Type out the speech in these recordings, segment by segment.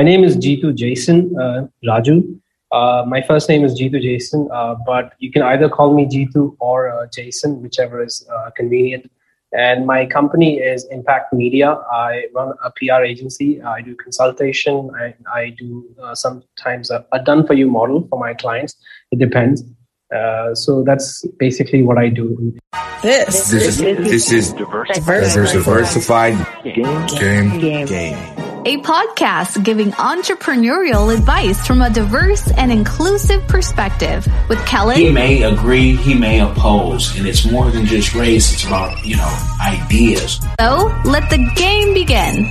My name is Jitu Jason uh, Raju. Uh, my first name is Jitu Jason, uh, but you can either call me Jitu or uh, Jason, whichever is uh, convenient. And my company is Impact Media. I run a PR agency. I do consultation. I, I do uh, sometimes a, a done for you model for my clients. It depends. Uh, so that's basically what I do. This, This is this is diversified game game game. A podcast giving entrepreneurial advice from a diverse and inclusive perspective with Kellen. He may agree, he may oppose, and it's more than just race. It's about you know ideas. so let the game begin.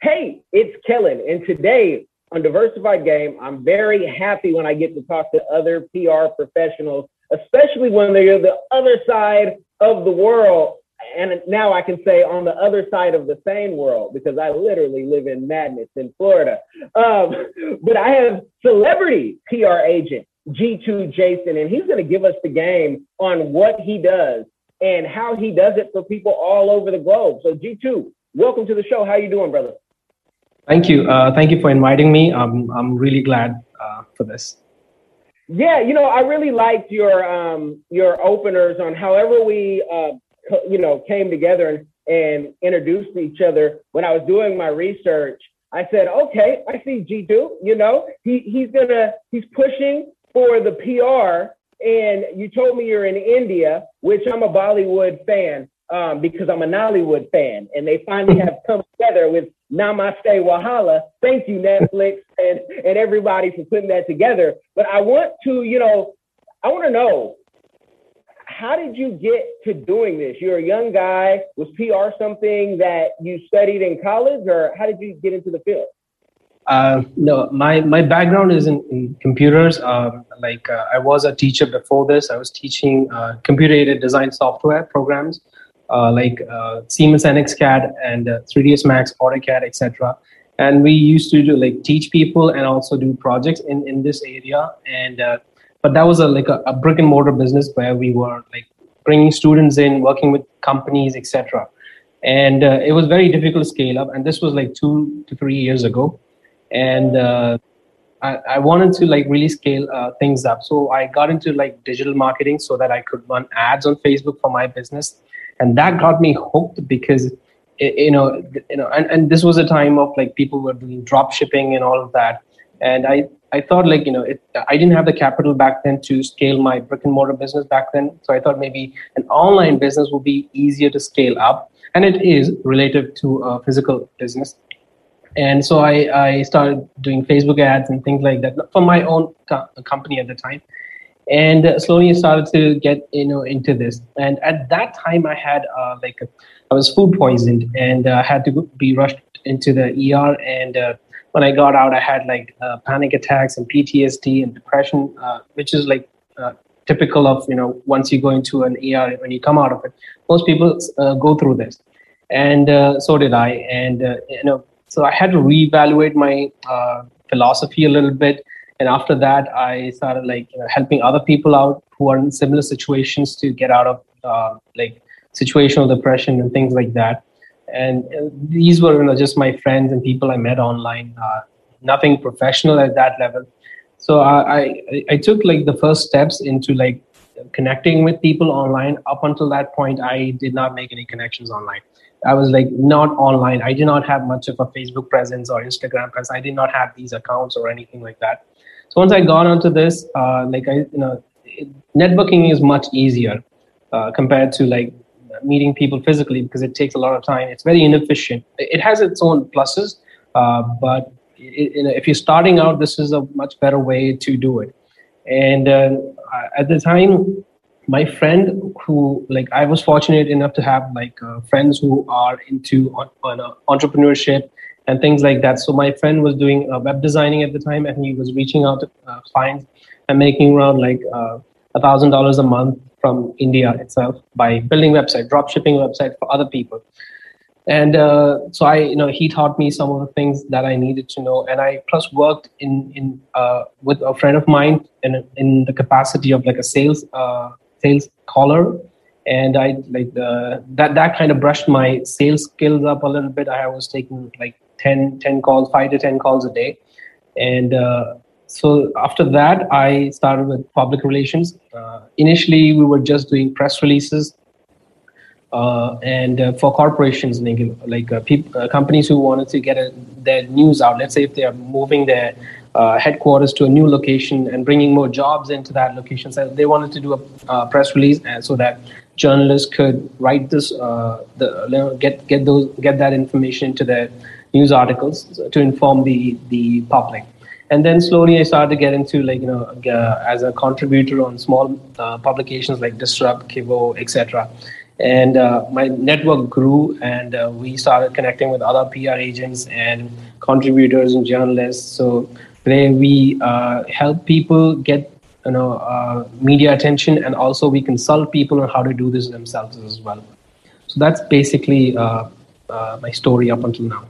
Hey, it's Kellen, and today on Diversified Game, I'm very happy when I get to talk to other PR professionals, especially when they're the other side of the world. And now I can say on the other side of the same world because I literally live in madness in Florida. Um, but I have celebrity PR agent Jitu Jason, and he's going to give us the game on what he does and how he does it for people all over the globe. So Jitu, welcome to the show. How you doing, brother? Thank you. Uh, thank you for inviting me. I'm, I'm really glad uh, for this. Yeah, you know, I really liked your um, your openers on however we uh, you know came together and, and introduced each other. When I was doing my research, I said, okay, I see Jitu. You know, he he's gonna he's pushing for the PR. And you told me you're in India, which I'm a Bollywood fan um, because I'm a Nollywood fan, and they finally have come together with Namaste Wahala. Thank you, Netflix and, and everybody for putting that together. But I want to, you know, I want to know how did you get to doing this? You're a young guy. Was PR something that you studied in college, or how did you get into the field? Uh, no, my, my background is in, in computers. Um, like uh, I was a teacher before this. I was teaching uh, computer-aided design software programs uh, like uh, Siemens NXCAD and uh, 3ds Max, AutoCAD, etc. And we used to do like teach people and also do projects in, in this area. And uh, but that was a like a, a brick and mortar business where we were like bringing students in, working with companies, etc. And uh, it was very difficult to scale up. And this was like two to three years ago and uh, I, I wanted to like really scale uh, things up so i got into like digital marketing so that i could run ads on facebook for my business and that got me hooked because it, you know you know and, and this was a time of like people were doing drop shipping and all of that and i i thought like you know it, i didn't have the capital back then to scale my brick and mortar business back then. So i thought maybe an online business would be easier to scale up. And it is relative to a physical business. And so I, I started doing facebook ads and things like that for my own co- company at the time. And slowly started to get you know into this. And at that time i had uh, like a, i was food poisoned and uh, had to be rushed into the er and uh, when i got out i had like uh, panic attacks and ptsd and depression uh, which is like uh, typical of you know once you go into an er when you come out of it. Most people uh, go through this. And uh, so did i. And uh, you know so i had to reevaluate my philosophy a little bit. And after that i started like you know, helping other people out who are in similar situations to get out of like situational depression and things like that and these were you know, just my friends and people i met online uh, nothing professional at that level. So I, I i took like the first steps into like connecting with people online. Up until that point i did not make any connections online. I was like not online. I did not have much of a facebook presence or instagram presence i did not have these accounts or anything like that. So once i got onto this uh, like i you know networking is much easier uh, compared to like meeting people physically because it takes a lot of time. It's very inefficient. It has its own pluses uh, but it, you know, if you're starting out this is a much better way to do it. And uh, at the time my friend who like i was fortunate enough to have like uh, friends who are into on, on uh, entrepreneurship and things like that. So my friend was doing uh, web designing at the time and he was reaching out to uh, clients and making around like a thousand dollars a month from india itself by building website drop shipping website for other people. And uh, so I, you know, he taught me some of the things that I needed to know, and I plus worked in in uh, with a friend of mine in in the capacity of like a sales uh, sales caller, and I like the, that that kind of brushed my sales skills up a little bit. I was taking like 10, 10 calls, five to ten calls a day, and uh, so after that, I started with public relations. Uh, initially, we were just doing press releases, uh, and uh, for corporations, like, uh, uh, companies who wanted to get a, their news out. Let's say if they are moving their uh, headquarters to a new location and bringing more jobs into that location, so they wanted to do a press release so that journalists could write this, the get get those get that information to their news articles to inform the the public and then slowly I started to get into like you know uh, as a contributor on small uh, publications like Disrupt, Kivo, etc. And uh, my network grew, and uh, we started connecting with other PR agents and contributors and journalists. So today we uh, help people get you know uh, media attention, and also we consult people on how to do this themselves as well. So that's basically my story up until now.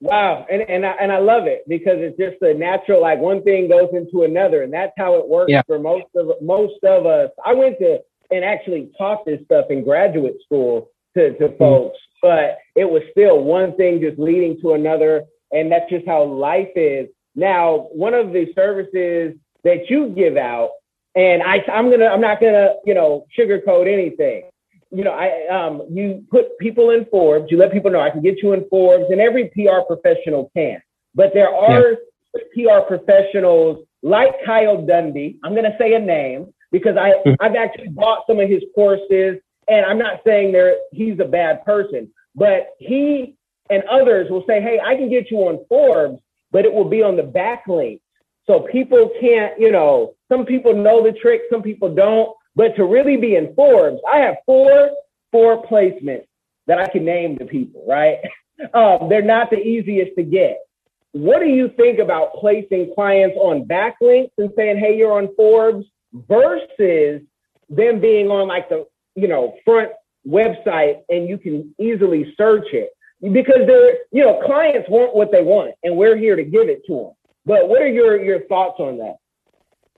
Wow, and and I, and I love it because it's just a natural like one thing goes into another, and that's how it works yeah. for most of most of us. I went to and actually taught this stuff in graduate school to to mm-hmm. folks, but it was still one thing just leading to another, and that's just how life is. Now, one of the services that you give out, and I I'm gonna I'm not gonna you know sugarcoat anything you know, I um, you put people in Forbes. You let people know I can get you in Forbes, and every PR professional can. But there are yeah. PR professionals like Kyle Dundee. I'm going to say a name because I mm-hmm. I've actually bought some of his courses, and I'm not saying there he's a bad person, but he and others will say, "Hey, I can get you on Forbes, but it will be on the backlink." So people can't, you know, some people know the trick, some people don't. But to really be in Forbes, I have four four placements that I can name to people, right? Um, they're not the easiest to get. What do you think about placing clients on backlinks and saying, hey, you're on Forbes versus them being on like the, you know, front website and you can easily search it? Because they're, you know, clients want what they want and we're here to give it to them. But what are your, your thoughts on that?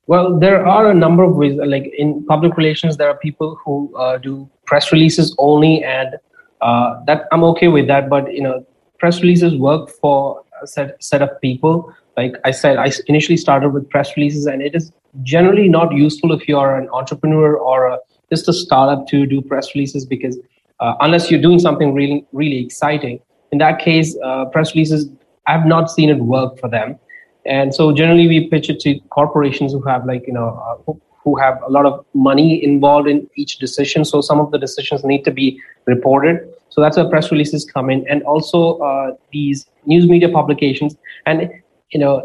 Well, there are a number of ways. Like in public relations, there are people who uh, do press releases only, and uh, that I'm okay with that. But you know, press releases work for a set set of people. Like I said, I initially started with press releases, and it is generally not useful if you are an entrepreneur or a, just a startup to do press releases because uh, unless you're doing something really really exciting, in that case, uh, press releases I've not seen it work for them and so generally we pitch it to corporations who have like you know uh, who, have a lot of money involved in each decision. So some of the decisions need to be reported. So that's where press releases come in. And also uh, these news media publications. And you know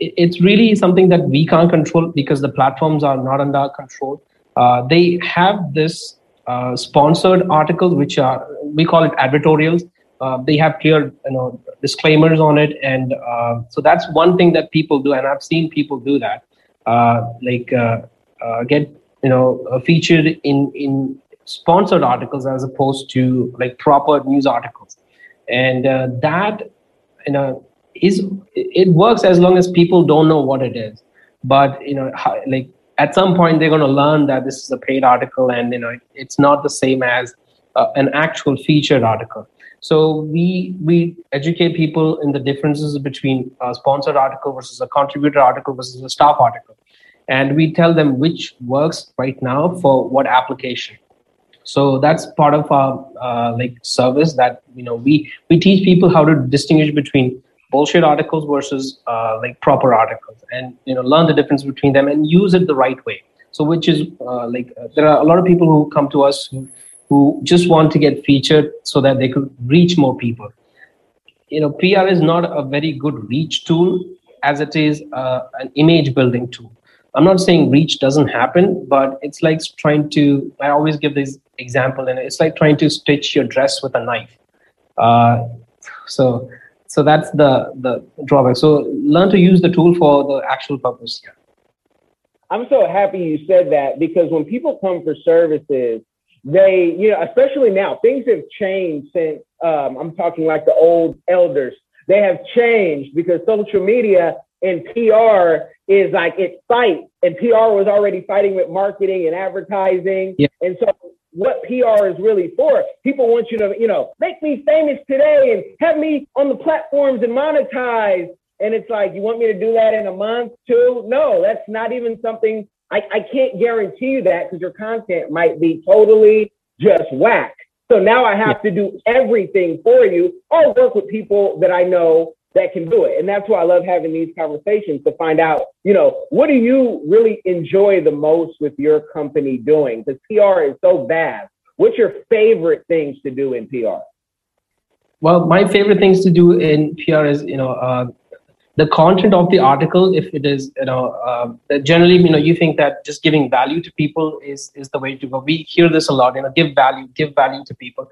it, it's really something that we can't control because the platforms are not under our control. Uh, they have this uh, sponsored articles which are we call it advertorials uh, they have clear you know disclaimers on it. And uh, so that's one thing that people do. And i've seen people do that. Uh, like uh, uh, get you know featured in in sponsored articles as opposed to like proper news articles. And that you know is it works as long as people don't know what it is. But you know how, like at some point they're going to learn that this is a paid article and you know it's not the same as an actual featured article so we we educate people in the differences between a sponsored article versus a contributor article versus a staff article, and we tell them which works right now for what application. So that's part of our uh, like service that you know we we teach people how to distinguish between bullshit articles versus uh, like proper articles, and you know learn the difference between them and use it the right way. So which is uh, like uh, there are a lot of people who come to us who who just want to get featured so that they could reach more people. You know, PR is not a very good reach tool as it is uh, an image building tool. I'm not saying reach doesn't happen, but it's like trying to. I always give this example, and it's like trying to stitch your dress with a knife. Uh, so, so that's the the drawback. So, learn to use the tool for the actual purpose. Yeah. I'm so happy you said that because when people come for services, they, you know, especially now, things have changed since um, I'm talking like the old elders. They have changed because social media and PR is like it fights, and PR was already fighting with marketing and advertising. Yeah. And so what PR is really for. People want you to, you know, make me famous today and have me on the platforms and monetize. And it's like, you want me to do that in a month too? No, that's not even something I, I can't guarantee you that because your content might be totally just whack. So now I have to do everything for you or work with people that I know that can do it. And that's why I love having these conversations to find out, you know, what do you really enjoy the most with your company doing? Because PR is so vast. What's your favorite things to do in PR? Well, my favorite things to do in PR is, you know, uh, the content of the article. If it is, you know, uh, generally, you know, you think that just giving value to people is is the way to go. We hear this a lot, you know, give value, give value to people.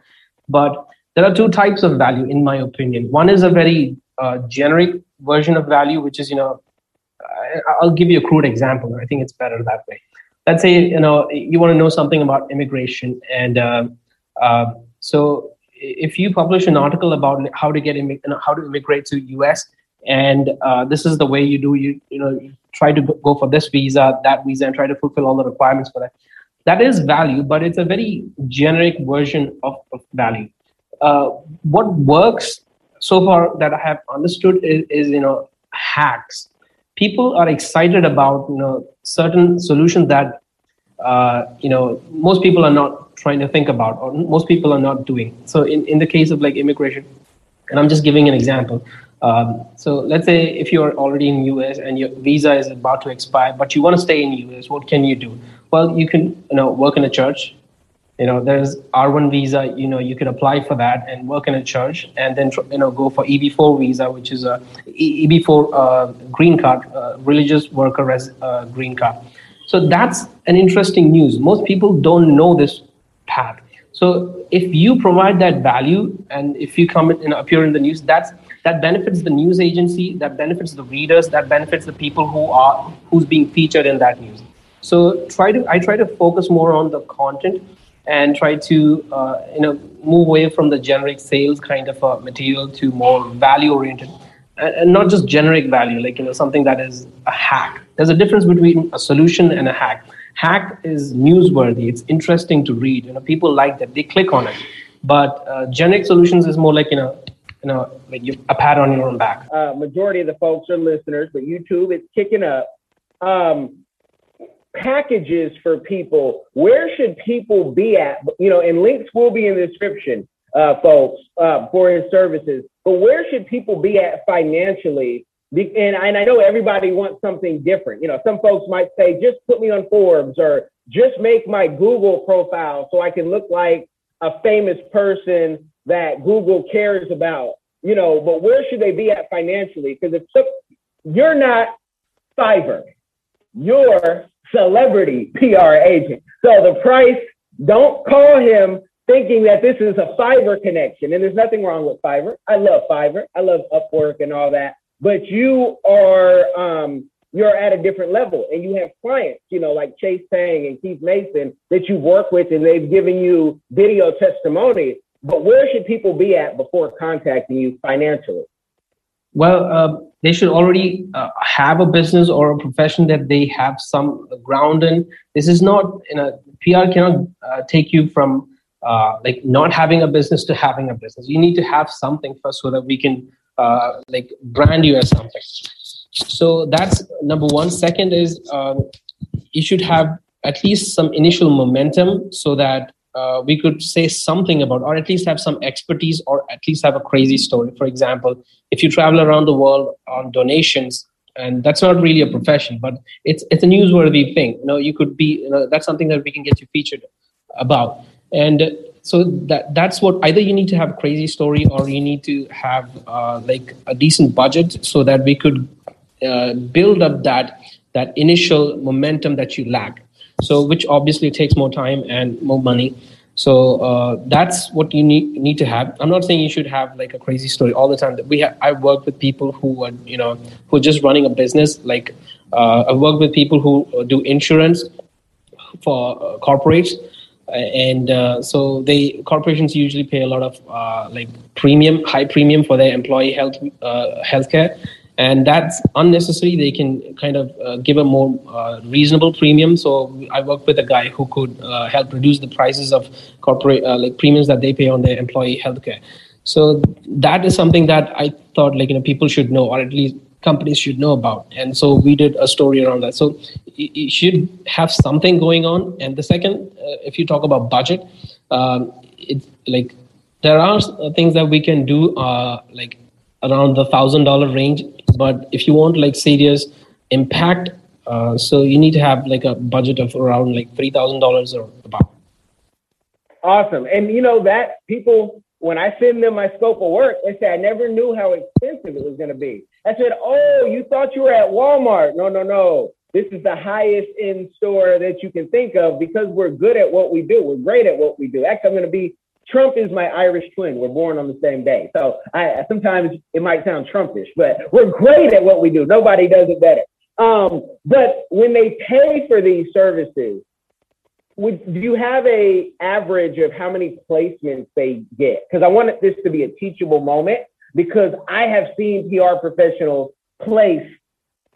But there are two types of value, in my opinion. One is a very uh, generic version of value, which is, you know, I'll give you a crude example. I think it's better that way. Let's say, you know, you want to know something about immigration. And uh, uh, so if you publish an article about how to get, how to immigrate to US, and uh, this is the way you do, you, you know, you try to go for this visa, that visa, and try to fulfill all the requirements for that. That is value, but it's a very generic version of, of value. Uh, what works so far that I have understood is, is you know hacks. People are excited about you know certain solutions that uh, you know most people are not trying to think about or most people are not doing. So in, in the case of like immigration, and I'm just giving an example. Um, so let's say if you're already in US and your visa is about to expire, but you want to stay in US, what can you do? Well, you can you know work in a church, you know there's r1 visa you know you could apply for that and work in a church and then you know go for eb4 visa which is a eb4 uh, green card uh, religious worker res, uh, green card. So that's an interesting news. Most people don't know this path so if you provide that value and if you come and appear in the news that's that benefits the news agency that benefits the readers that benefits the people who are who's being featured in that news. So try to i try to focus more on the content and try to uh, you know move away from the generic sales kind of uh, material to more value oriented and, and, not just generic value like you know something that is a hack. There's a difference between a solution and a hack hack is newsworthy it's interesting to read you know people like that they click on it but uh, generic solutions is more like you know you know like you, a pat on your own back uh, majority of the folks are listeners but youtube it's kicking up um, packages for people. Where should people be at? You know, and links will be in the description, uh, folks, uh, for his services. But where should people be at financially? And, I know everybody wants something different. You know, some folks might say, just put me on Forbes or just make my Google profile so I can look like a famous person that Google cares about. You know, but where should they be at financially? Because if you're not Fiverr, you're celebrity PR agent. So the price, don't call him thinking that this is a Fiverr connection. And there's nothing wrong with Fiverr. I love Fiverr. I love Upwork and all that. But you are um, you're at a different level and you have clients, you know, like Chase Tang and Keith Mason that you work with and they've given you video testimony. But where should people be at before contacting you financially? Well, uh, they should already uh, have a business or a profession that they have some ground in. This is not, in a PR cannot uh, take you from uh, like not having a business to having a business. You need to have something first so that we can uh, like brand you as something. So that's number one. Second is um, you should have at least some initial momentum so that uh, we could say something about, or at least have some expertise, or at least have a crazy story. For example, if you travel around the world on donations, and that's not really a profession, but it's it's a newsworthy thing. You know, you could be. You know, that's something that we can get you featured about, and so that that's what either you need to have a crazy story or you need to have uh, like a decent budget so that we could uh, build up that that initial momentum that you lack. So which obviously takes more time and more money. So uh, that's what you need need to have. I'm not saying you should have like a crazy story all the time. We have i work with people who are you know who are just running a business. Like uh, i work with people who do insurance for uh, corporates and uh, so they corporations usually pay a lot of uh, like premium high premium for their employee health uh, healthcare and that's unnecessary. They can kind of uh, give a more uh, reasonable premium. So I worked with a guy who could uh, help reduce the prices of corporate uh, like premiums that they pay on their employee healthcare. So that is something that I thought like you know people should know, or at least companies should know about. And so we did a story around that. So you should have something going on. And the second, uh, if you talk about budget, um, it's like there are things that we can do uh, like around the thousand dollar range but if you want like serious impact uh, so you need to have like a budget of around like three thousand dollars or about awesome and you know that people when i send them my scope of work they say i never knew how expensive it was going to be i said oh you thought you were at walmart no no no this is the highest end store that you can think of because we're good at what we do we're great at what we do actually i'm going to be Trump is my Irish twin. We're born on the same day. So I sometimes it might sound Trumpish, but we're great at what we do. Nobody does it better. Um, but when they pay for these services, would do you have a average of how many placements they get? Because I wanted this to be a teachable moment because I have seen PR professionals place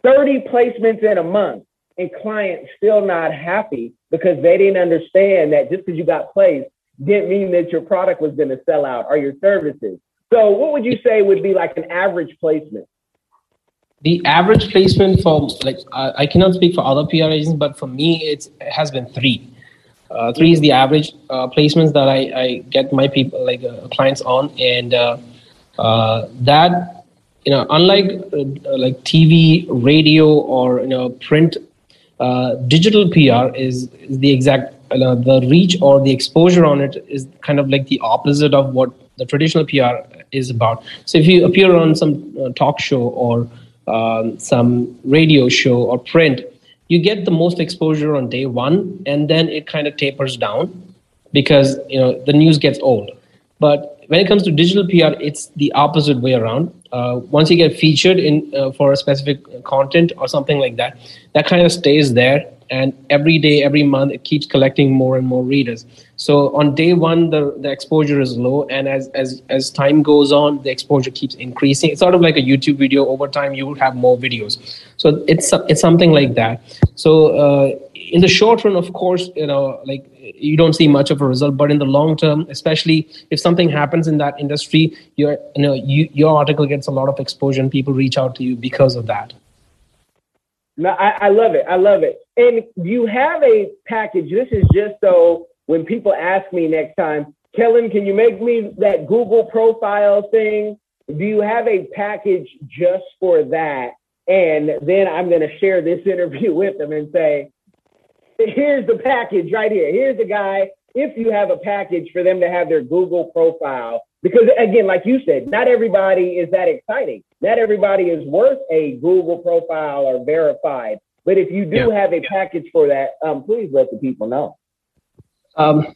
30 placements in a month and clients still not happy because they didn't understand that just because you got placed didn't mean that your product was going to sell out or your services. So, what would you say would be like an average placement? The average placement for like I cannot speak for other PR agents, but for me, it's it has been three. Uh, three is the average uh, placements that I, I get my people like uh, clients on, and uh, uh, that you know, unlike like TV, radio, or you know, print, digital PR is, is the exact uh, the reach or the exposure on it is kind of like the opposite of what the traditional PR is about. So if you appear on some uh, talk show or um, some radio show or print, you get the most exposure on day one, and then it kind of tapers down because you know the news gets old. But when it comes to digital PR, it's the opposite way around. Uh, once you get featured in uh, for a specific content or something like that, that kind of stays there and every day every month it keeps collecting more and more readers so on day one the, the exposure is low and as, as as time goes on the exposure keeps increasing it's sort of like a youtube video over time you will have more videos so it's it's something like that so uh, in the short run of course you know like you don't see much of a result but in the long term especially if something happens in that industry your you know you, your article gets a lot of exposure and people reach out to you because of that no, I, I love it. I love it. And you have a package. This is just so when people ask me next time, Kellen, can you make me that Google profile thing? Do you have a package just for that? And then I'm going to share this interview with them and say, here's the package right here. Here's the guy. If you have a package for them to have their Google profile, because again, like you said, not everybody is that exciting. Not everybody is worth a Google profile or verified. But if you do yeah. have a package for that, um, please let the people know. Um,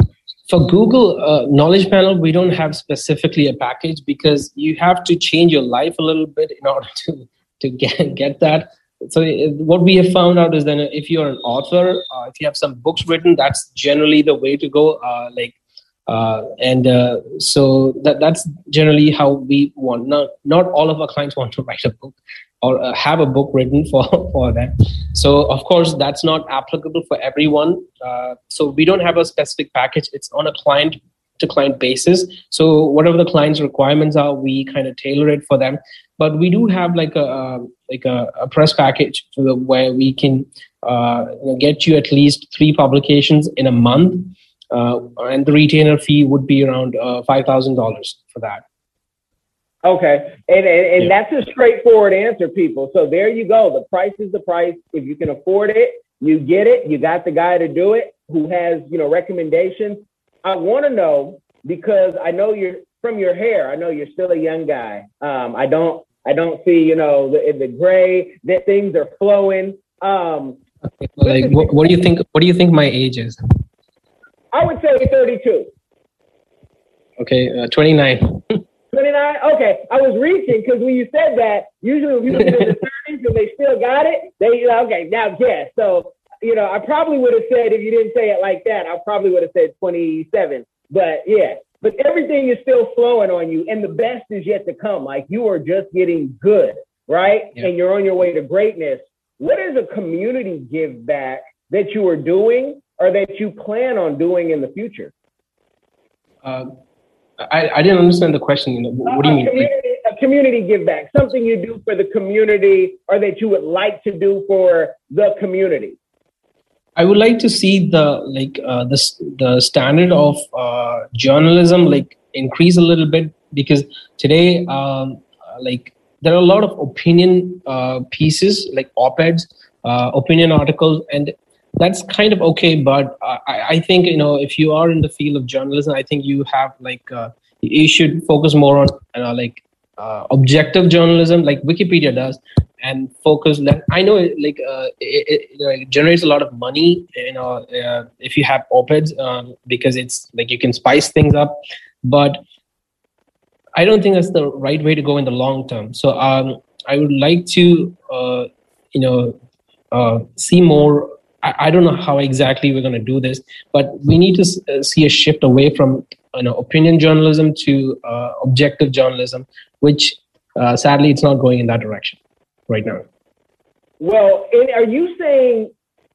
for Google uh, Knowledge Panel, we don't have specifically a package because you have to change your life a little bit in order to to get get that. So what we have found out is that if you're an author, uh, if you have some books written, that's generally the way to go. Uh, like uh, and uh, so that that's generally how we want. Not not all of our clients want to write a book or uh, have a book written for for them. So of course that's not applicable for everyone. Uh, so we don't have a specific package. It's on a client to client basis. So whatever the client's requirements are, we kind of tailor it for them. But we do have like a like a, a press package where we can uh, get you at least three publications in a month uh, and the retainer fee would be around uh, five thousand dollars for that. Okay, and and, and yeah. that's a straightforward answer, people. So there you go. The price is the price. If you can afford it, you get it. You got the guy to do it who has you know recommendations. I want to know because I know you're from your hair. I know you're still a young guy. Um, I don't I don't see you know the the gray that things are flowing. Um, like what, what do you think? What do you think my age is? I would say 32. Okay, uh, 29. 29? Okay. I was reaching because when you said that, usually when people get in the 30s and they still got it, they, okay, now guess. So, you know, I probably would have said, if you didn't say it like that, I probably would have said 27. But yeah, but everything is still flowing on you and the best is yet to come. Like you are just getting good. right? Yeah. And you're on your way to greatness. What is a community give back that you are doing or that you plan on doing in the future? Uh, I, I didn't understand the question. What do you mean? Community, a community give back, something you do for the community or that you would like to do for the community. I would like to see the like uh, the the standard of uh, journalism like increase a little bit because today um, like there are a lot of opinion uh, pieces like op-eds, uh, opinion articles, and that's kind of okay. But I, I think you know if you are in the field of journalism, I think you have like uh, you should focus more on uh, like uh, objective journalism, like Wikipedia does, and focus. That I know, like uh, it, it, you know, it, generates a lot of money. You know, uh, if you have op-eds, um, because it's like you can spice things up, but I don't think that's the right way to go in the long term. So um, I would like to, uh, you know, uh, see more I, don't know how exactly we're going to do this, but we need to uh, see a shift away from you know opinion journalism to uh, objective journalism, which uh, sadly it's not going in that direction right now. Well, are you saying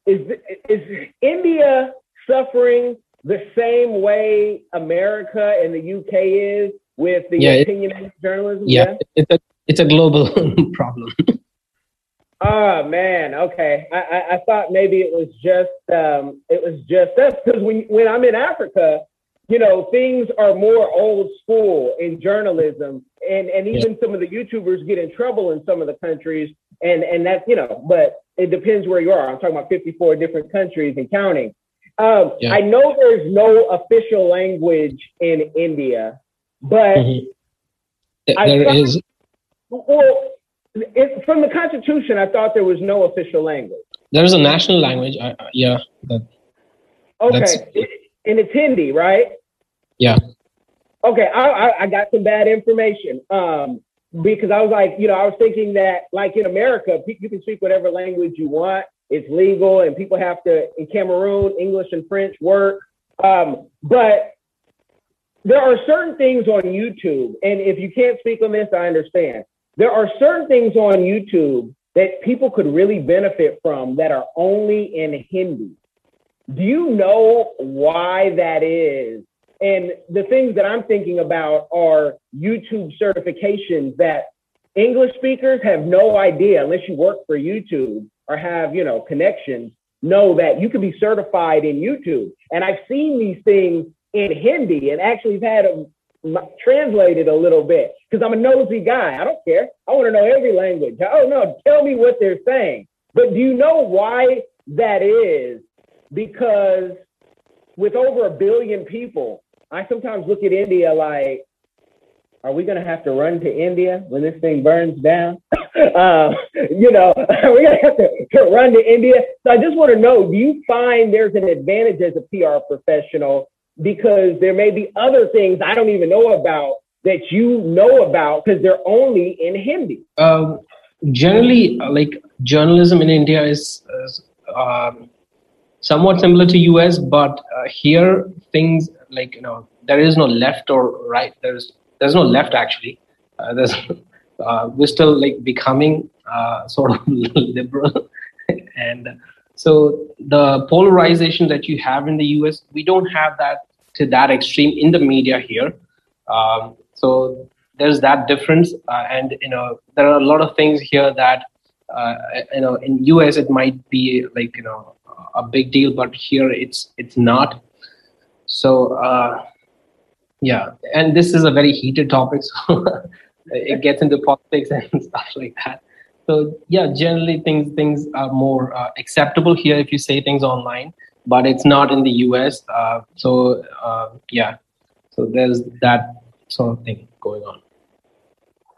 is is India suffering the same way America and the UK is with the yeah, opinion journalism? Yeah, yeah, it's a it's a global problem. Oh man, okay. I, I, I, thought maybe it was just um, it was just us because when when I'm in Africa, you know, things are more old school in journalism, and and even yeah. some of the YouTubers get in trouble in some of the countries, and and that's you know, but it depends where you are. I'm talking about 54 different countries and counting. Um, yeah. I know there's no official language in India, but mm-hmm. there thought, is. Well, it, from the Constitution, I thought there was no official language. There's a national language. I, yeah. That, okay, and it's Hindi, right? Yeah. Okay, I, I, I got some bad information. Um, because I was like, you know, I was thinking that like in America, you can speak whatever language you want. It's legal, and people have to in Cameroon, English and French work. Um, but there are certain things on YouTube, and if you can't speak on this, I understand there are certain things on YouTube that people could really benefit from that are only in Hindi. Do you know why that is? And the things that I'm thinking about are YouTube certifications that English speakers have no idea unless you work for YouTube or have, you know, connections, know that you can be certified in YouTube. And I've seen these things in Hindi and actually had them translated a little bit because I'm a nosy guy. I don't care. I want to know every language. Oh no, tell me what they're saying. But do you know why that is? Because with over a billion people, I sometimes look at India like, are we going to have to run to India when this thing burns down? uh, you know, we're to have to run to India? So I just want to know, do you find there's an advantage as a PR professional because there may be other things I don't even know about that you know about because they're only in Hindi. Um, generally, like journalism in India is, is um, somewhat similar to US, but uh, here things like you know there is no left or right. There's there's no left actually. Uh, there's uh, we're still like becoming uh, sort of liberal and so the polarization that you have in the US, we don't have that to that extreme in the media here. Um, so there's that difference, uh, and you know there are a lot of things here that uh, you know in US it might be like you know a big deal, but here it's it's not. So uh, yeah, and this is a very heated topic, so it gets into politics and stuff like that. So yeah, generally things things are more uh, acceptable here if you say things online but it's not in the US. Uh, so uh, yeah, so there's that sort of thing going on.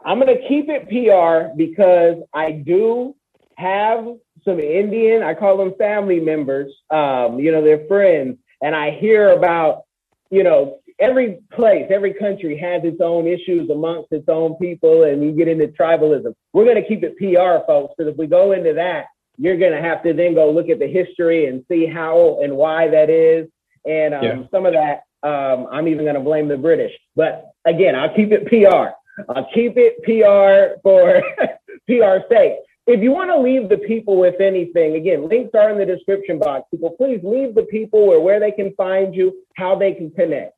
I'm gonna keep it PR because I do have some Indian, I call them family members. Um, you know, they're friends, and I hear about, you know, every place, every country has its own issues amongst its own people, and you get into tribalism. We're gonna keep it PR, folks, because if we go into that, you're going to have to then go look at the history and see how and why that is. And um, yeah. some of that, um, I'm even going to blame the British. But again, I'll keep it PR. I'll keep it PR for PR sake. If you want to leave the people with anything, again, links are in the description box. People, please leave the people where, where they can find you, how they can connect.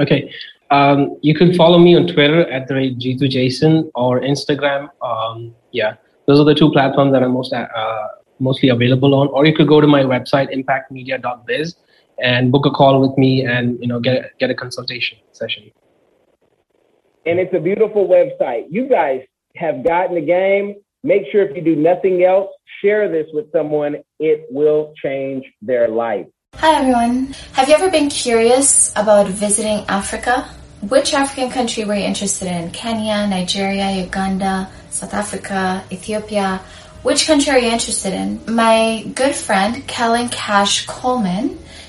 Okay. Um, you can follow me on Twitter at the rate Jitu Jason or Instagram. Um, yeah, those are the two platforms that I'm most uh, mostly available on. Or you could go to my website impactmedia.biz and book a call with me and you know get get a consultation session. And it's a beautiful website. You guys have gotten the game. Make sure if you do nothing else, share this with someone. It will change their life. Hi everyone. Have you ever been curious about visiting Africa? Which African country were you interested in? Kenya, Nigeria, Uganda, South Africa, Ethiopia? Which country are you interested in? My good friend, Kellen Cash Coleman,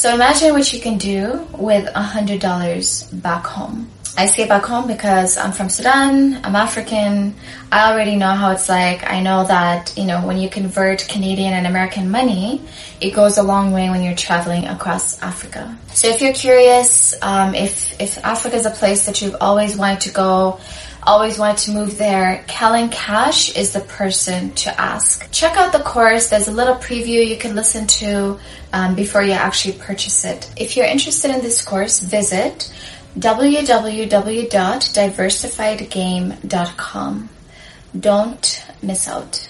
So imagine what you can do with a hundred dollars back home. I say back home because I'm from Sudan, I'm African, I already know how it's like. I know that, you know, when you convert Canadian and American money, it goes a long way when you're traveling across Africa. So if you're curious, um, if, if Africa is a place that you've always wanted to go, always wanted to move there, Kellen Cash is the person to ask. Check out the course. There's a little preview you can listen to um, before you actually purchase it. If you're interested in this course, visit www.diversifiedgame.com. Don't miss out.